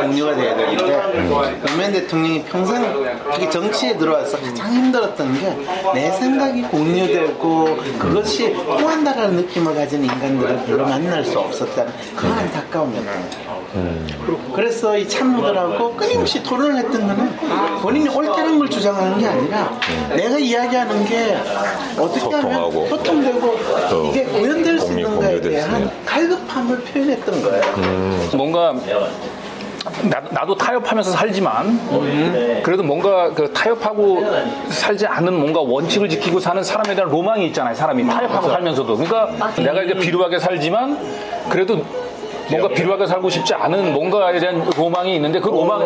공유가 돼야 되는데 노무현 대통령이 평생 특히 정치에 들어와서 가장 힘들었던 게 내 생각이 공유되고 그것이 통한다라는 느낌을 가진 인간들을 별로 만날 수 없었다는 그 안타까움이었던 거예요. 그래서 이 참모들하고 끊임없이 토론을 했던 거는 본인이 옳다는 걸 주장하는 게 아니라 내가 이야기하는 게 어떻게 소통하고. 하면 소통되고 또 이게 구현될 수 공유, 있는 거에 공유될 수 대한. 갈급함을 표현했던 거예요. 뭔가 나, 도 타협하면서 살지만 그래도 뭔가 그 타협하고 살지 않는 뭔가 원칙을 지키고 사는 사람에 대한 로망이 있잖아요. 사람이. 타협하고 살면서도. 그러니까 내가 이제 비루하게 살지만 그래도 뭔가 비루하게 살고 싶지 않은 뭔가에 대한 로망이 있는데 그 로망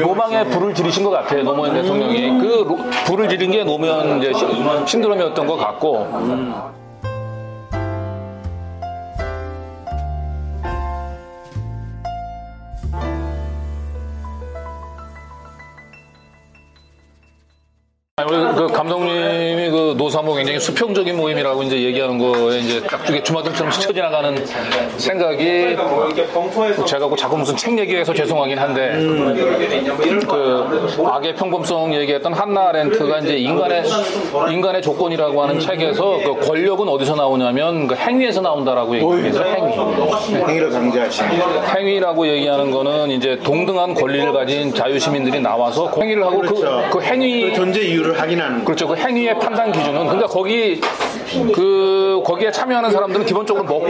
로망에 불을 지르신 것 같아요. 노무현 대통령이. 그 로- 불을 지른 게 노무현 이제 신- 신드롬이었던 것 같고 아니, 우리 그 감독님이 그 노사모 굉장히 수평적인 모임이라고 이제 얘기하는 거에 이제 딱 저게 주마등처럼 스쳐 지나가는 생각이 제가 그 자꾸 무슨 책 얘기해서 죄송하긴 한데 그 악의 평범성 얘기했던 한나 렌트가 이제 인간의 인간의 조건이라고 하는 책에서 그 권력은 어디서 나오냐면 그 행위에서 나온다라고 얘기해서 행위. 행위를 강조하시는 행위라고 얘기하는 거는 이제 동등한 권리를 가진 자유시민들이 나와서 행위를 하고 그, 그렇죠. 그 행위 그 존재 이유를 확인하는 거. 그렇죠. 그 행위의 판단 기준은 그러니까 거기 그 거기에 참여하는 사람들은 기본적으로 먹고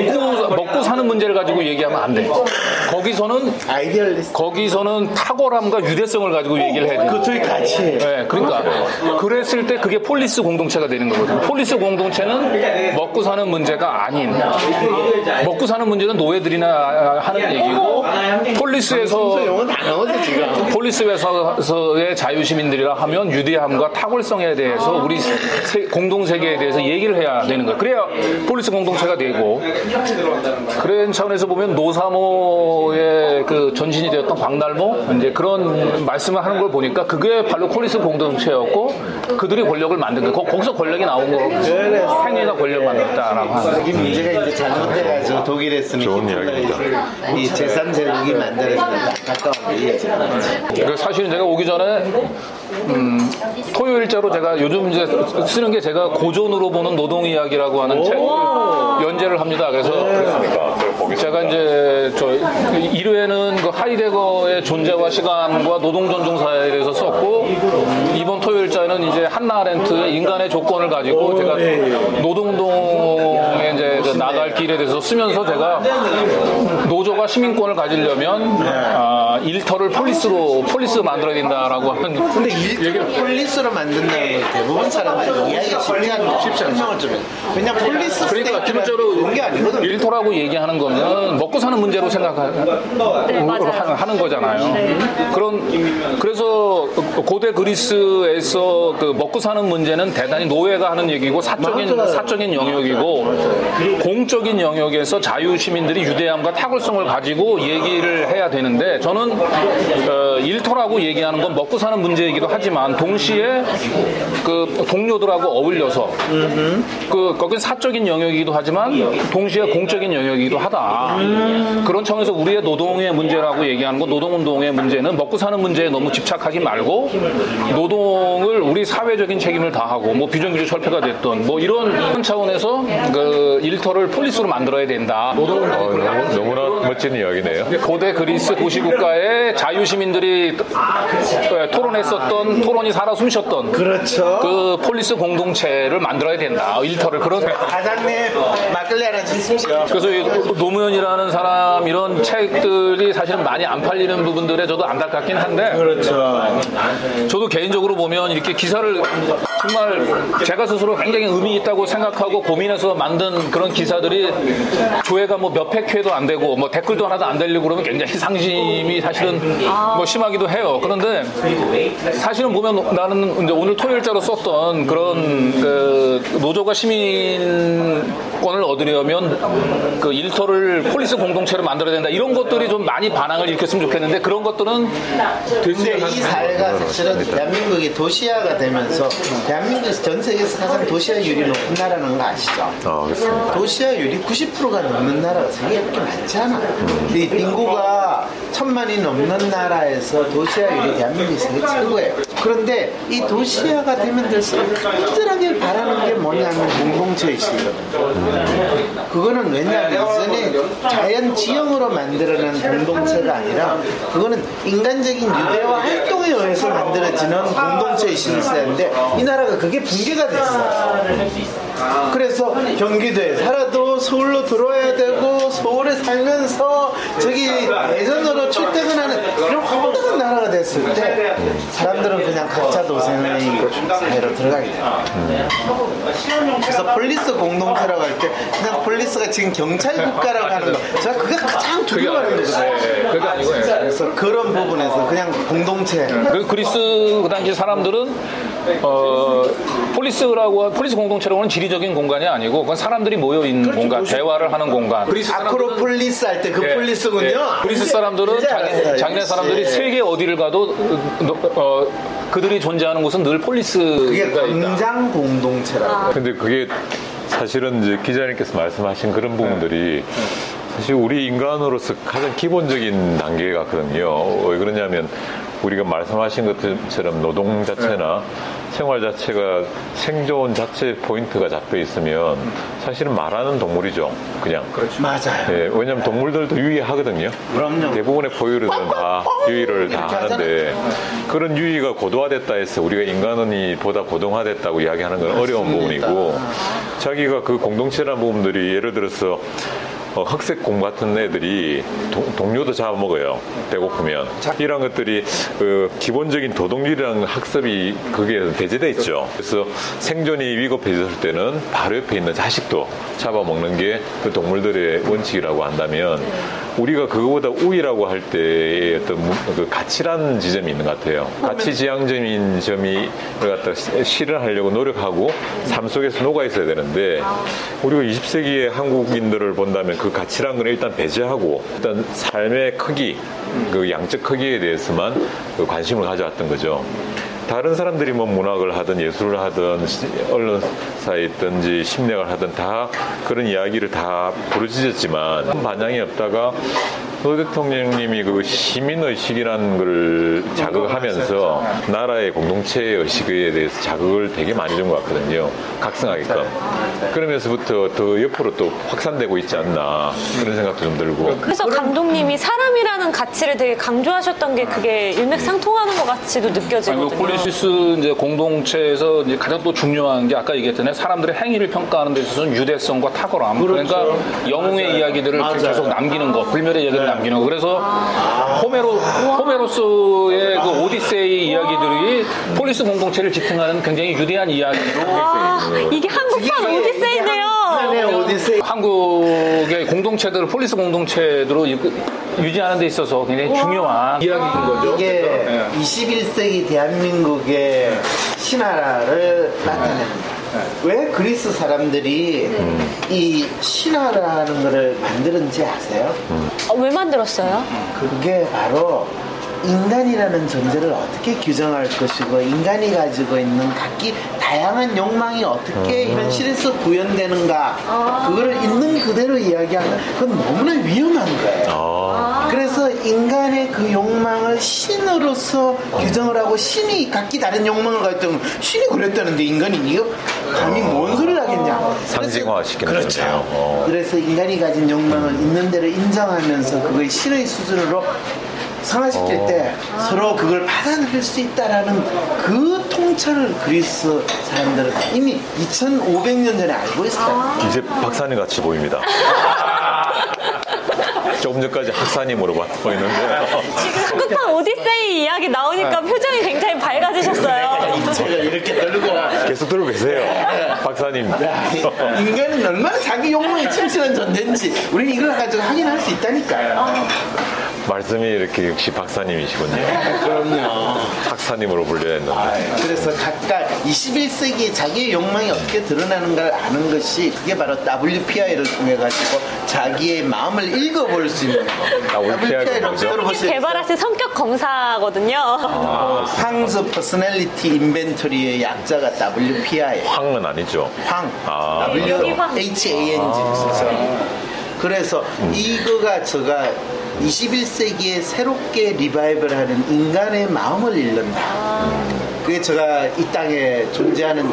먹고 사는 문제를 가지고 얘기하면 안 돼. 거기서는 idealist. 거기서는 탁월함과 위대성을 가지고 얘기를 해야 돼. 그 같이 해. 네, 그러니까 그랬을 때 그게 폴리스 공동체가 되는 거거든요. 폴리스 공동체는 먹고 사는 문제가 아닌 먹고 사는 문제는 노예들이나 하는 얘기고 폴리스에서 영어 다 나오죠 지금. 폴리스 회사에서의 자유시민들이라 하면 위대함과 탁월성에 대해서 우리 세- 공동세계에 대해서 얘기를 해야 되는 거예요. 그래야 폴리스 공동체가 되고 그런 차원에서 보면 노사모의 그 전신이 되었던 광달모 이제 그런 말씀을 하는 걸 보니까 그게 바로 폴리스 공동체였고 그들이 권력을 만든 거예요. 거- 거기서 권력이 나온 거 행위가 권력을 만들었다라고 하는 거예요. 이 문제가 이제 잘못돼가지고 독일에 쓰는 좋은 이야기입니다. 이 제3제국이 만들어진 가까운 일이지. 그 사실은 제가 오기 전에 음, 토요일자로 제가 요즘 이제 쓰는 게 제가 고전으로 보는 노동 이야기라고 하는 책 연재를 합니다. 그래서 제가 이제 저 1회는 그 하이데거의 존재와 시간과 노동 존중 사회에 대해서 썼고 이번 토요일자는 이제 한나 아렌트의 인간의 조건을 가지고 제가 노동운동에 이제 그 나갈 길에 대해서 쓰면서 제가 노조가 시민권을 가지려면 아, 일터를 폴리스로 폴리스 만들어야 된다라고 하는 근데 이 폴리스로 만든다는 걸 대부분 사람들이 이해하기가 쉽지 않은 거 설명을 좀 해. 왜냐 폴리스 그러니까 기본적으로 게 그런 게 아니거든. 일터라고 얘기하는 거는 먹고 사는 문제로 생각하는 하는 거잖아요. 그런 그래서 고대 그리스에서 그 먹고 사는 문제는 대단히 노예가 하는 얘기고 사적인 맞아요. 사적인 영역이고 공적인 영역에서 자유 시민들이 위대함과 탁월성을 가지고 얘기를 해야 되는데 저는 어, 일터라고 얘기하는 건 먹고 사는 문제이기도 하지만 동시에 그 동료들하고 어울려서 그 거긴 사적인 영역이기도 하지만 동시에 공적인 영역이기도 하다. 그런 차원에서 우리의 노동의 문제라고 얘기하는 건 노동운동의 문제는 먹고 사는 문제에 너무 집착하지 말고 노동을 우리 사회적인 책임을 다하고 뭐 비정규직 철폐가 됐던 뭐 이런 차원에서 그 일터를 폴리스로 만들어야 된다. 노동 어, 너무, 너무나 멋진 이야기네요. 고대 그리스 도시국가 의 자유시민들이 토론했었던 토론이 살아 숨쉬었던 그렇죠. 그 폴리스 공동체를 만들어야 된다. 일터를 그런 과장님 막걸리 하나 주십시오. 그래서 이 노무현이라는 사람 이런 책들이 사실은 많이 안 팔리는 부분들에 저도 안타깝긴 한데 그렇죠. 저도 개인적으로 보면 이렇게 기사를 정말 제가 스스로 굉장히 의미 있다고 생각하고 고민해서 만든 그런 기사들이 조회가 뭐 몇백 회도 안 되고 뭐 댓글도 하나도 안 달리고 그러면 굉장히 상심이 사실은 뭐 심하기도 해요. 그런데 사실은 보면 나는 이제 오늘 토요일자로 썼던 그런 그 노조가 시민권을 얻으려면 그 일터를 폴리스 공동체로 만들어야 된다 이런 것들이 좀 많이 반향을 일으켰으면 좋겠는데 그런 것들은 근데 이 사회가 사실은 대한민국이 도시화가 되면서 대한민국에서 전 세계에서 가장 도시화율이 높은 나라는 거 아시죠? 아, 그렇습니다. 도시화율이 90%가 넘는 나라가 세계에 그렇게 많지 않아. 이 인구가 천만이 넘는 나라에서 도시화율이 대한민국이 세계 최고예요. 그런데 이 도시화가 되면 될수록 간절하게 바라는 게 뭐냐면 공동체 의식이거든요. 그거는 왜냐하면 자연 지형으로 만들어낸 공동체가 아니라 그거는 인간적인 유대와 활동에 의해서 만들어지는 공동체 의식이 있어야 하는데 이 나라가 그게 붕괴가 됐어요. 그래서 경기도에 살아도 서울로 들어와야 되고 서울에 살면서 저기 예전으로 출퇴근하는 이런 황당한 나라가 됐을 때 사람들은 그냥 각자 도생의 사회로 들어가게 돼요. 그래서 폴리스 공동체라고 할 때 그냥 폴리스가 지금 경찰 국가라고 하는 거 제가 그게 가장 두려워하는 거거든요. 네, 예. 그래서 그런 부분에서 그냥 공동체 그 그리스 그 당시 사람들은 어, 폴리스라고 폴리스 공동체라고 하는 지리적인 공간이 아니고 그건 사람들이 모여 있는 공간, 대화를 하는 공간. 그리스 아크로폴리스 할 때그 예, 폴리스군요. 예. 그리스 사람들은 자기. 자기네 사람들이 예. 세계 어디를 가도 어, 어, 그들이 존재하는 곳은 늘 폴리스가 그게 있다. 광장 공동체라고. 근데 그게 사실은 이제 기자님께서 말씀하신 그런 부분들이 사실 우리 인간으로서 가장 기본적인 단계 같거든요. 왜 그러냐면 우리가 말씀하신 것처럼 노동 자체나 생활 자체가 생존 자체 포인트가 잡혀 있으면 사실은 말하는 동물이죠. 그냥. 맞아요. 예, 왜냐면 동물들도 유의하거든요. 그럼요. 대부분의 포유류들은 다 유의를 다 하는데 그런 유의가 고도화됐다 해서 우리가 인간이 보다 고등화됐다고 이야기하는 건 어려운 맞습니다. 부분이고 자기가 그 공동체라는 부분들이 예를 들어서 어, 흑색 곰 같은 애들이 동, 동료도 잡아먹어요. 배고프면. 이런 것들이 그 기본적인 도덕률이라는 학습이 거기에 배제돼 있죠. 그래서 생존이 위급해졌을 때는 바로 옆에 있는 자식도 잡아먹는 게 그 동물들의 원칙이라고 한다면 우리가 그거보다 우위라고 할 때의 어떤 무- 그 가치라는 지점이 있는 것 같아요. 가치 지향점인 점이 를 갖다 시- 실현하려고 노력하고 삶 속에서 녹아 있어야 되는데 우리가 20세기의 한국인들을 본다면 그 가치라는 건 일단 배제하고 일단 삶의 크기, 그 양적 크기에 대해서만 그 관심을 가져왔던 거죠. 다른 사람들이 뭐 문학을 하든 예술을 하든 시- 언론사에 있든지 심리학을 하든 다 그런 이야기를 다 부르짖었지만 큰 반향이 없다가 노 대통령님이 그 시민의식이라는 걸 자극하면서 나라의 공동체 의식에 대해서 자극을 되게 많이 준 것 같거든요. 각성하게끔. 그러면서부터 더 옆으로 또 확산되고 있지 않나 그런 생각도 좀 들고. 그래서 감독님이 사람이라는 가치를 되게 강조하셨던 게 그게 일맥상통하는 것 같이도 아니, 그 느껴지거든요. 폴리스 이제 공동체에서 이제 가장 또 중요한 게 아까 얘기했던 사람들의 행위를 평가하는 데 있어서는 위대성과 탁월함. 그러니까 영웅의 이야기들을 맞아요. 계속 남기는 거, 불멸의 이야기를 남기는 거. 그래서 호메로, 호메로스의 그 오디세이 이야기들이 폴리스 공동체를 지탱하는 굉장히 위대한 이야기로 아, 이게 한국판 오디세이네요. 네, 오디세이. 한국의 공동체들을 폴리스 공동체로 이- 유지하는 데 있어서 굉장히 중요한 이야기인 거죠. 이게 네. 21세기 대한민국의 신화를 나타냅니다. 왜 그리스 사람들이 이 신화라는 거를 만드는지 아세요? 어, 왜 만들었어요? 그게 바로 인간이라는 존재를 어떻게 규정할 것이고 인간이 가지고 있는 각기 다양한 욕망이 어떻게 현실에서 구현되는가 그거를 있는 그대로 이야기하면 그건 너무나 위험한 거예요. 아, 그래서 인간의 그 욕망을 신으로서 규정을 하고 신이 각기 다른 욕망을 가졌다면 신이 그랬다는데 인간이 이거 감히 뭔 소리를 하겠냐. 그래서- 상징화 시키는 그렇죠. 거네요. 어. 그래서 인간이 가진 욕망을 있는 대로 인정하면서 그걸 신의 수준으로 성화시킬 때 서로 그걸 받아들일 수 있다라는 그 통찰을 그리스 사람들은 이미 2500년 전에 알고 있어요. 이제 박사님 같이 보입니다. 조금 전까지 학사님으로 보이는데 한국판 오디세이 이야기 나오니까 표정이 굉장히 밝아지셨어요. 제가 이렇게 들고 계속 들고 계세요. 박사님. 인간은 얼마나 자기 욕망에 충실한 존재인지 우리는 이걸 가지고 확인할 수 있다니까요. 말씀이 이렇게 역시 박사님이시군요. 그럼요. 학사님으로 불려야 했는데. 그래서 각각 21세기에 자기의 욕망이 어떻게 드러나는가를 아는 것이 그게 바로 WPI를 통해 가지고 자기의 마음을 읽어볼 수 있는 거. WPI 가 뭐죠? 개발하신 성격 검사거든요. Whang's Personality Inventory의 약자가 WPI. 황은 아니죠. 황. 아, W. H A N G. 그래서 이거가 제가 21세기에 새롭게 리바이벌하는 인간의 마음을 읽는다. 그게 제가 이 땅에 존재하는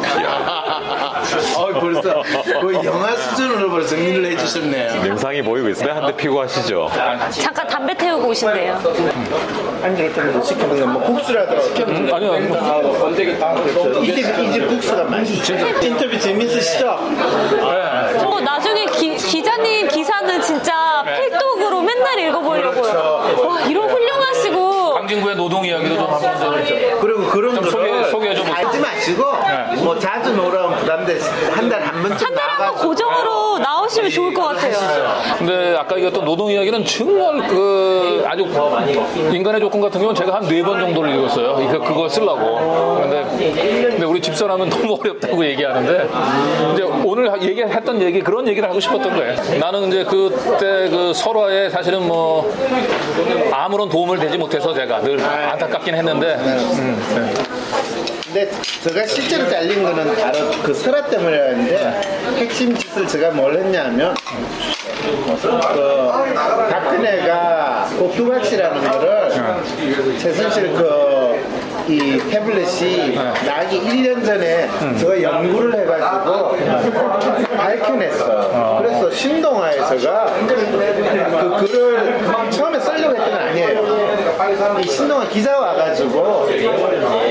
어, 벌써 거의 영화 수준으로 벌써 정리를 해주셨네요. 영상이 보이고 있어요. 한 대 피고 하시죠. 잠깐 담배 태우고 오신대요. 아니 일단 시키는 건뭐 국수라도 시켜면 음, 아니요, 아니요. 이제 이제 국수가 맛있죠. 인터뷰 재밌으시죠? 저 나중에 기, 기자님 기사는 진짜 필독으로 맨날 읽어보려고요. 와, 이런 훌륭하시고. 강진구의 노동 이야기도 좀 한번 그리고 그런 좀 소개- 소개해 좀 하지 마시고 뭐 자주 놀아면 부담돼 한 달에 한 번쯤 한 달에 한번 고정으로 나 오시면 좋을 것 같아요. 근데 아까 얘기했던 노동 이야기는 정말 그 아주 인간의 조건 같은 경우는 제가 한 네 번 정도를 읽었어요. 이거 그거 쓰려고. 근데, 근데 우리 집사람은 너무 어렵다고 얘기하는데 이제 오늘 하- 얘기했던 얘기 그런 얘기를 하고 싶었던 거예요. 나는 이제 그때 그 설화에 사실은 뭐 아무런 도움을 되지 못해서 제가 늘 안타깝긴 했는데 음, 근데 제가 실제로 잘린 거는 바로 그 설화 때문이었는데 핵심 짓을 제가 뭘 했냐면 그 박근혜가 꼭두각시라는 거를 최순실 그이 태블릿이 나기 1년 전에 제가 연구를 해가지고 밝혀냈어요. 그래서 신동아에서가 그 글을 처음에 쓰려고 했던 건 아니에요. 이 신동아 기자 와가지고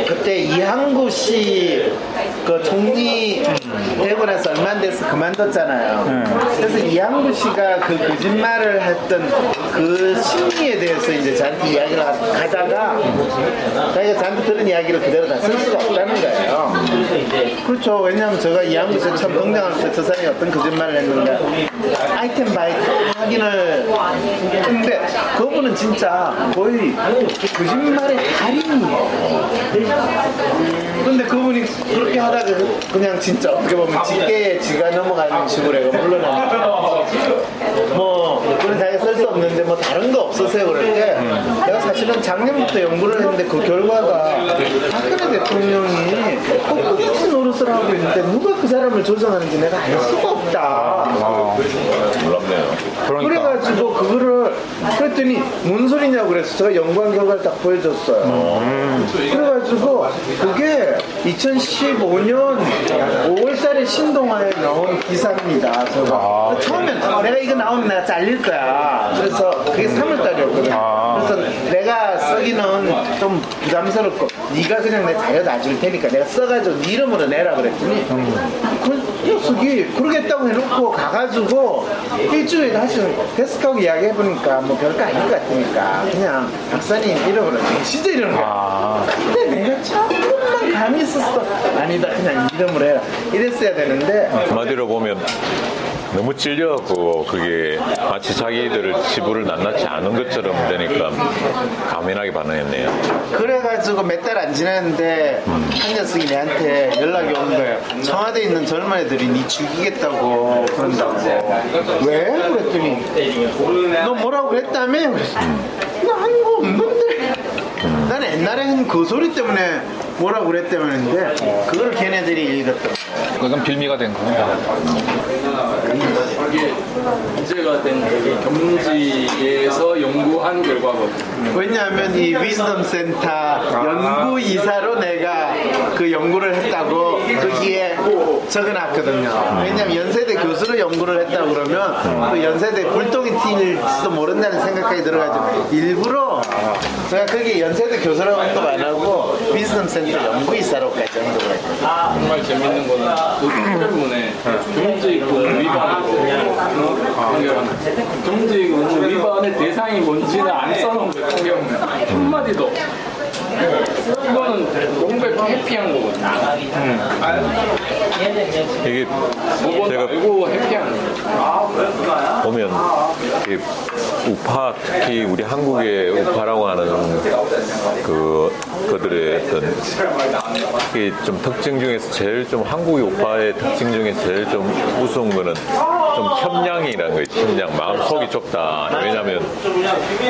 그때 이항구 씨그 총리 되고 나서 얼마 안 돼서 그만뒀잖아요. 그래서 이항구 씨가 그 거짓말을 했던 그 심리에 대해서 이제 저한테 이야기를 하- 하다가 자기가 저한테 들은 이야기를 그대로 다 쓸 수가 없다는 거예요. 그렇죠. 왜냐하면 제가 씨 처음 등장할 때 저 사람이 어떤 거짓말을 했는데 item by 확인을 근데 그분은 진짜 거의 거짓말의 달인이에요. 근데 그분이 그렇게 하다가 그냥 진짜 어떻게 보면 지 꾀에 지가 넘어가는 식으로 해가 물러나니까 뭐 그런 자기가 쓸수 없는데 뭐 다른 거 없으세요 그럴 때 내가 사실은 작년부터 연구를 했는데 그 결과가 박근혜 대통령이 똑같이 노릇을 하고 있는데 누가 그 사람을 조정하는지 내가 알 수가 없다 놀랍네요. 그러니까 그래가지고 그거를 그랬더니 뭔 소리냐고 그래서 제가 연구한 결과를 딱 보여줬어요. 그래가지고 그게 2015년 5월달에 신동아에 나온 기사입니다. 제가 처음엔 내가 이거 나오면 내가 잘릴 거야. 그래서 그게 3월달이었거든. 그래서 내가 쓰기는 좀 부담스럽고 네가 그냥 내 자료 놔줄 테니까 내가 써가지고 네 이름으로 내라 그랬더니 그 녀석이 그러겠다고 해놓고 가가지고 일주일 하시는 데스크하고 이야기해보니까 뭐 별거 아닐 것 같으니까 그냥 박사님 이름으로 내 진짜 이러는 거야 근데 내가 조금만 감이 있었어. 아니다 그냥 이름으로 해라. 이랬어야 되는데 한마디로 보면 너무 찔려갖고 그게 마치 자기들을 지불을 낱낱이 아는 것처럼 되니까 가민하게 반응했네요. 그래가지고 몇 달 안 지났는데 한 녀석이 내한테 연락이 온 거예요. 청와대에 있는 젊은 애들이 니 죽이겠다고 그런다고. 왜? 그랬더니 너 뭐라고 그랬다며? 나한 거 없는데. 난 옛날에 한그 소리 때문에 뭐라고 그랬다는데 그걸 걔네들이 거야. 그건 빌미가 된 거예요. 이게 문제가 된 경지에서 연구한 결과거든요. 왜냐하면 이 위즈덤 센터 연구 이사로 내가 그 연구를 했다고 거기에 적어놨거든요. 왜냐하면 연세대 교수로 연구를 했다고 그러면 그 연세대 굴동이 튈지도 모른다는 생각까지 들어가지고 일부러 제가 거기 연세대 교수라고 언급 안 하고 위즈덤 센터 연구 이사로까지 언급을 했거든요. 정말 재밌는 거는 그 때문에 경제이권 위반으로 연결하는 경제이권 위반의 대상이 뭔지는 안 써놓은 거예요. 한마디도. 이거는 공백 회피한 거거든요. 이게 그건 제가 알고 회피한 거예요. 보면 이 우파 특히 우리 한국의 우파라고 하는 그 그들의 어떤 이게 좀 특징 중에서 제일 좀 한국의 우파의 특징 중에 제일 좀 우스운 거는 좀 협량이라는 거 있지, 협량. 마음 속이 좁다. 왜냐하면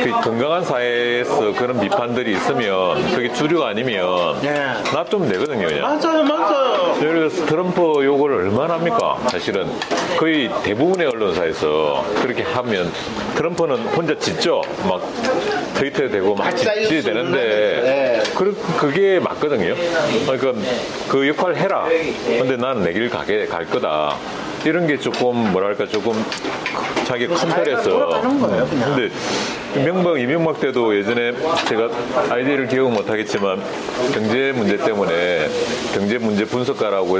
그 건강한 사회에서 그런 비판들이 있으면 그게 주류가 아니면 네. 놔두면 되거든요. 그냥. 맞아요, 맞아요. 예를 들어서 트럼프 욕을 얼마나 합니까? 사실은 거의 대부분의 언론사에서 그렇게 하면 트럼프는 혼자 짖죠. 막 트위터에 대고 막 짖지 뉴스 되는데 네. 그, 그게 맞거든요. 그러니까 그 역할을 해라. 근데 나는 내 길 가게 갈 거다. 이런 게 조금 뭐랄까 조금 자기 컴퓨터에서 그냥. 근데 명박 이명박 때도 예전에 제가 아이디를 기억 못 하겠지만 경제 문제 때문에 경제 문제 분석가라고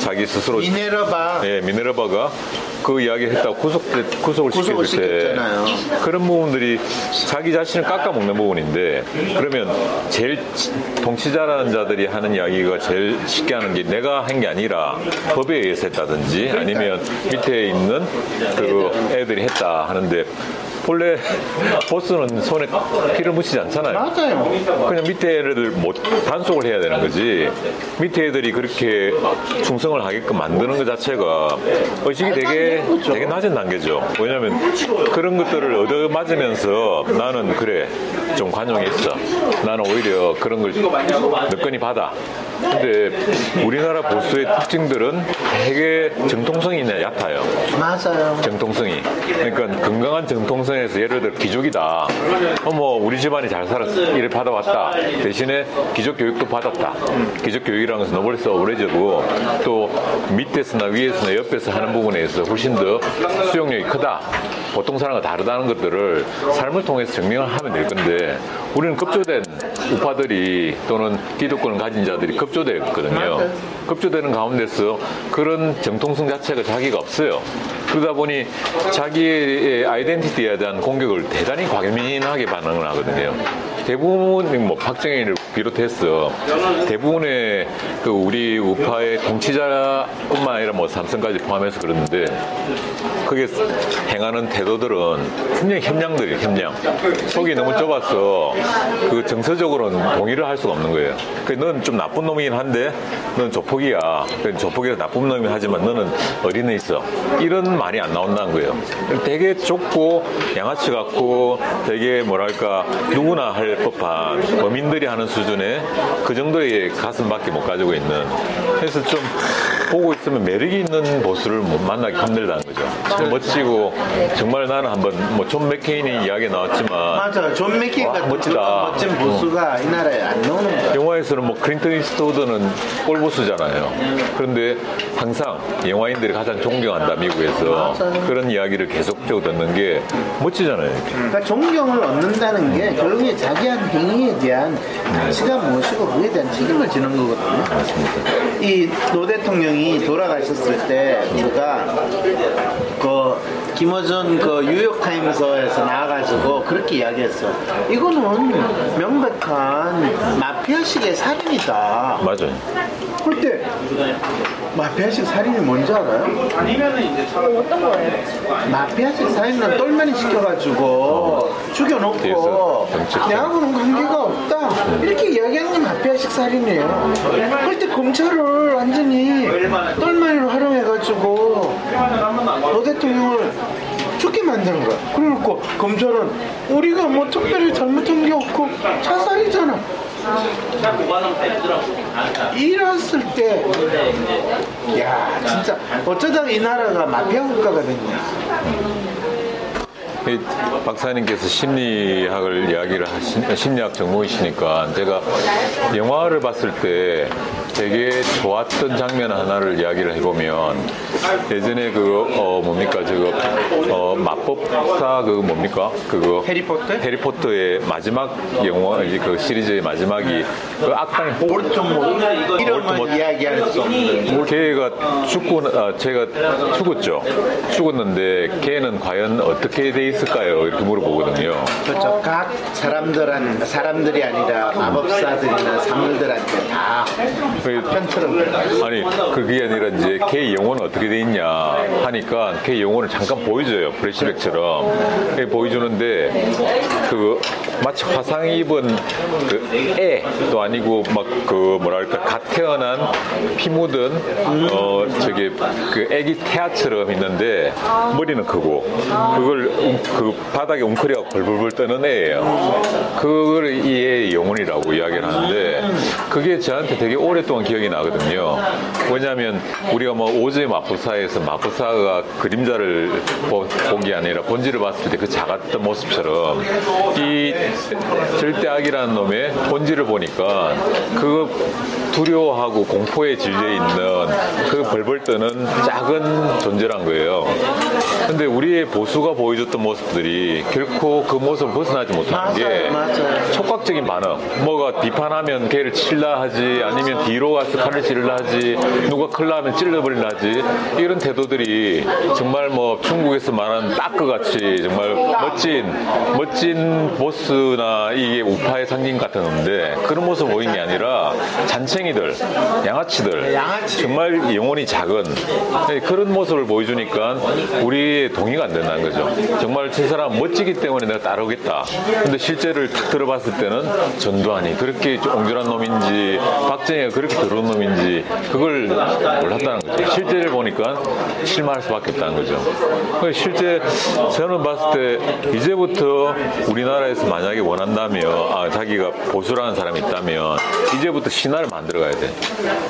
자기 스스로 미네르바. 예, 미네르바가 그 이야기 했다고 구속, 구속을 구속을 시켰을 때. 그런 부분들이 자기 자신을 깎아먹는 부분인데 그러면 제일 통치자라는 자들이 하는 이야기가 제일 쉽게 하는 게 내가 한 게 아니라 법에 의해서 했다든지 아니면 밑에 있는 그 애들이 했다 하는데 본래 보스는 손에 피를 묻히지 않잖아요. 맞아요. 그냥 밑에 애들 못 단속을 해야 되는 거지. 밑에 애들이 그렇게 충성을 하게끔 만드는 것 자체가 의식이 되게 되게 낮은 단계죠. 왜냐하면 그런 것들을 얻어 맞으면서 나는 그래 좀 관용했어. 나는 오히려 그런 걸 몇건이 받아. 근데 우리나라 보수의 특징들은 되게 정통성이 있냐 얕아요. 맞아요. 정통성이. 그러니까 건강한 정통성에서 예를 들어 기족이다. 어, 뭐 우리 집안이 잘 살았어. 이를 받아왔다. 대신에 기족 교육도 받았다. 기족 교육이라는 것은 노블레스 오브레저고 또 밑에서나 위에서나 옆에서 하는 부분에 있어서 훨씬 더 수용력이 크다. 보통 사람과 다르다는 것들을 삶을 통해서 증명을 하면 될 건데 우리는 급조된 우파들이 또는 기득권을 가진 자들이 급조됐거든요. 급조되는 가운데서 그런 정통성 자체가 자기가 없어요. 그러다 보니 자기의 아이덴티티에 대한 공격을 대단히 과민하게 반응을 하거든요. 대부분 뭐 박정희를 비롯해서 대부분의 그 우리 우파의 통치자뿐만 아니라 뭐 삼성까지 포함해서 그러는데 그게 행하는 태도들은 분명히 협량들이 협량. 속이 너무 좁아서 그 정서적으로는 동의를 할 수가 없는 거예요. 넌좀 나쁜 놈이긴 한데 넌 조폭 이야. 그 조폭이라 나쁜 놈이 하지만 너는 어린애 있어. 이런 말이 안 나온다는 거예요. 되게 좁고 양아치 같고 되게 뭐랄까 누구나 할 법한 범인들이 하는 수준의 그 정도의 가슴밖에 못 가지고 있는 그래서 좀 보고 있으면 매력이 있는 보수를 못 만나기 힘들다는 거죠. 좀 멋지고 정말 나는 한번 뭐 존 맥케인이 이야기 나왔지만 맞아요. 존 맥케인 와, 같은 멋지다. 멋진 보수가 이 나라에 안 나오는 거예요. 영화에서는 뭐 클린트 이스트우드는 꼴보수잖아 요. 그런데 항상 영화인들이 가장 존경한다 미국에서 그런 이야기를 계속적으로 듣는 게 멋지잖아요. 이렇게. 그러니까 존경을 얻는다는 게 결국에 자기한 행위에 대한 가치가 무엇이고 그에 대한 책임을 지는 거거든요. 이 노 대통령이 돌아가셨을 때 누가 그 김어준 그 뉴욕타임스에서 나와가지고 그렇게 이야기했어. 이거는 명백한 마피아식의 살인이다. 맞아요. 그때 마피아식 살인이 뭔지 알아요? 어떤 거예요? 마피아식 살인은 똘마니 시켜가지고 죽여놓고. 내하고는 관계가 없다 이렇게 이야기하는 게 마피아식 살인이에요 그때 검찰을 완전히 똘마니로 활용해가지고 노 대통령을 죽게 만드는 거야? 그러고 검찰은 우리가 뭐 특별히 잘못한 게 없고 자살이잖아. 이랬을 때, 야, 진짜, 어쩌다가 이 나라가 마피아 국가가 됐냐. 이 박사님께서 심리학을 이야기를 하신 심리학 전공이시니까 제가 영화를 봤을 때 되게 좋았던 장면 하나를 이야기를 해보면 예전에 그 어 뭡니까 저거 어 마법사 그 뭡니까 그거 해리포터? 해리포터의 마지막 영화 그 시리즈의 마지막이 그 볼트못 이름은 볼트못. 이야기할 수 없는. 걔가 죽고 아, 제가 죽었죠. 죽었는데 걔는 과연 어떻게 돼 있을까요? 이렇게 물어보거든요. 그렇죠. 각 사람들한, 사람들이 아니라 마법사들이나 사물들한테 다 그- 편처럼. 아니 그게 아니라 이제 걔 영혼은 어떻게 돼 있냐 하니까 걔 영혼을 잠깐 보여줘요 플래시백처럼 이렇게 보여주는데 그 마치 화상 입은 그 애도 아니고 막 그 뭐랄까 갓 태어난 피 묻은 어 저기 그 애기 태아처럼 있는데 머리는 크고 그걸 웅- 그 바닥에 웅크려 벌벌벌 떠는 애예요. 그걸 이 애의 영혼이라고 이야기를 하는데 그게 저한테 되게 오랫동안 기억이 나거든요. 왜냐하면 우리가 뭐 오즈의 마포사에서 마포사가 그림자를 보- 본게 아니라 본질을 봤을 때 그 작았던 모습처럼 이 절대 악이라는 놈의 본질을 보니까 그 두려워하고 공포에 질려 있는 그 벌벌 떠는 작은 존재란 거예요. 근데 우리의 보수가 보여줬던 모습들이 결코 그 모습을 벗어나지 못하는 게 맞아요. 촉각적인 반응. 뭐가 비판하면 걔를 칠라 하지, 아니면 뒤로 가서 칼을 찌르라 하지, 누가 클라 하면 찔러버리라 하지, 이런 태도들이 정말 뭐 중국에서 말하는 따크 같이 정말 멋진, 멋진 보스나 이게 우파의 상징 같았는데 그런 모습 보이는 게 아니라 잔챙 이들, 양아치들, 양아치. 정말 영혼이 작은 네, 그런 모습을 보여주니까 우리 동의가 안 된다는 거죠. 정말 저 사람 멋지기 때문에 내가 따르겠다. 근데 실제를 탁 들어봤을 때는 전두환이 그렇게 옹졸한 놈인지 박정희가 그렇게 더러운 놈인지 그걸 몰랐다는 거죠. 실제를 보니까 실망할 수밖에 없다는 거죠. 그러니까 실제 저는 봤을 때 이제부터 우리나라에서 만약에 원한다면 아, 자기가 보수라는 사람이 있다면 이제부터 신화를 만들 어 가야 돼.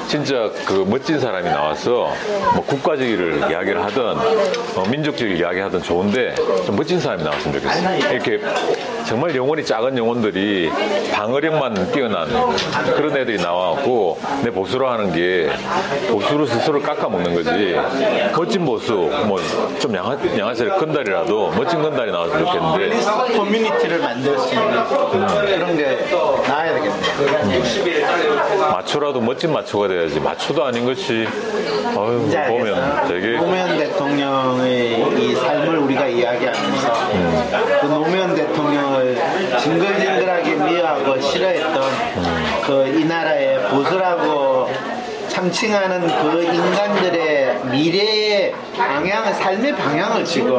진짜 그 멋진 사람이 나와서 뭐 국가주의를 이야기를 하든 어, 민족주의를 이야기하든 좋은데 좀 멋진 사람이 나왔으면 좋겠어. 이렇게 정말 영혼이 작은 영혼들이 방어력만 뛰어난 그런 애들이 나와갖고 내 보수로 하는 게 보수로 스스로 깎아먹는 거지. 멋진 보수, 뭐 좀 양아, 양아치를 큰달이라도 멋진 큰달이 나왔으면 좋겠는데 커뮤니티를 만들 수 있는 그런 게 나와야 되겠네요. 마초라도 멋진 마초가 돼야지. 마초도 아닌 것이 이제 보면. 되게 노무현 대통령의 이 삶을 우리가 이야기하면서 그 노무현 대통령을 징글징글하게 미워하고 싫어했던 그 이 나라의 보수라고 참칭하는 그 인간들의 미래의 방향을 삶의 방향을 지금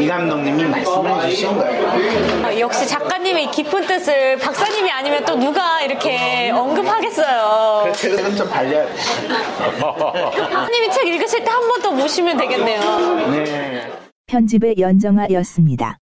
이 감독님이 말씀해 주신 거예요. 아, 역시 작가님의 깊은 뜻을 박사님이 아니면 또 누가 이렇게 언급하겠어요. 책은 좀 발려야 돼. 박사님이 책 읽으실 때 한 번 더 모시면 되겠네요. 네. 편집의 연정아였습니다.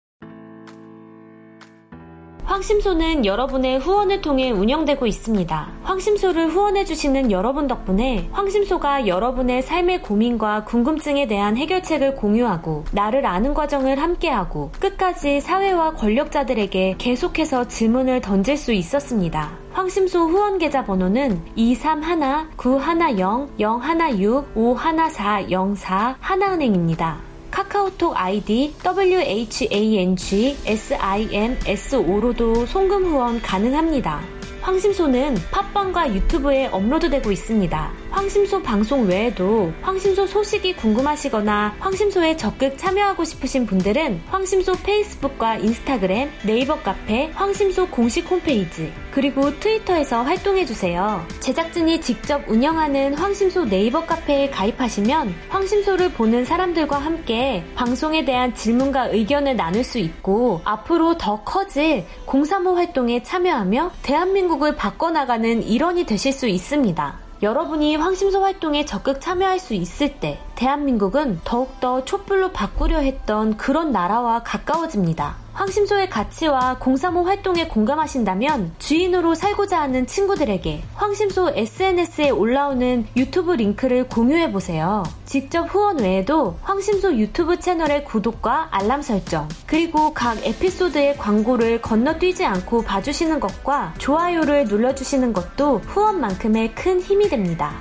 황심소는 여러분의 후원을 통해 운영되고 있습니다. 황심소를 후원해주시는 여러분 덕분에 황심소가 여러분의 삶의 고민과 궁금증에 대한 해결책을 공유하고 나를 아는 과정을 함께하고 끝까지 사회와 권력자들에게 계속해서 질문을 던질 수 있었습니다. 황심소 후원 계좌 번호는 231-916-016-51404 하나은행입니다. 카카오톡 아이디 WHANGSIMS5로도 송금 후원 가능합니다. 황심소는 팟빵과 유튜브에 업로드되고 있습니다. 황심소 방송 외에도 황심소 소식이 궁금하시거나 황심소에 적극 참여하고 싶으신 분들은 황심소 페이스북과 인스타그램, 네이버 카페, 황심소 공식 홈페이지, 그리고 트위터에서 활동해주세요. 제작진이 직접 운영하는 황심소 네이버 카페에 가입하시면 황심소를 보는 사람들과 함께 방송에 대한 질문과 의견을 나눌 수 있고 앞으로 더 커질 035 활동에 참여하며 대한민국을 바꿔나가는 일원이 되실 수 있습니다. 여러분이 황심소 활동에 적극 참여할 수 있을 때 대한민국은 더욱더 촛불로 바꾸려 했던 그런 나라와 가까워집니다. 황심소의 가치와 035 활동에 공감하신다면 주인으로 살고자 하는 친구들에게 황심소 SNS에 올라오는 유튜브 링크를 공유해보세요. 직접 후원 외에도 황심소 유튜브 채널의 구독과 알람 설정, 그리고 각 에피소드의 광고를 건너뛰지 않고 봐주시는 것과 좋아요를 눌러주시는 것도 후원만큼의 큰 힘이 됩니다.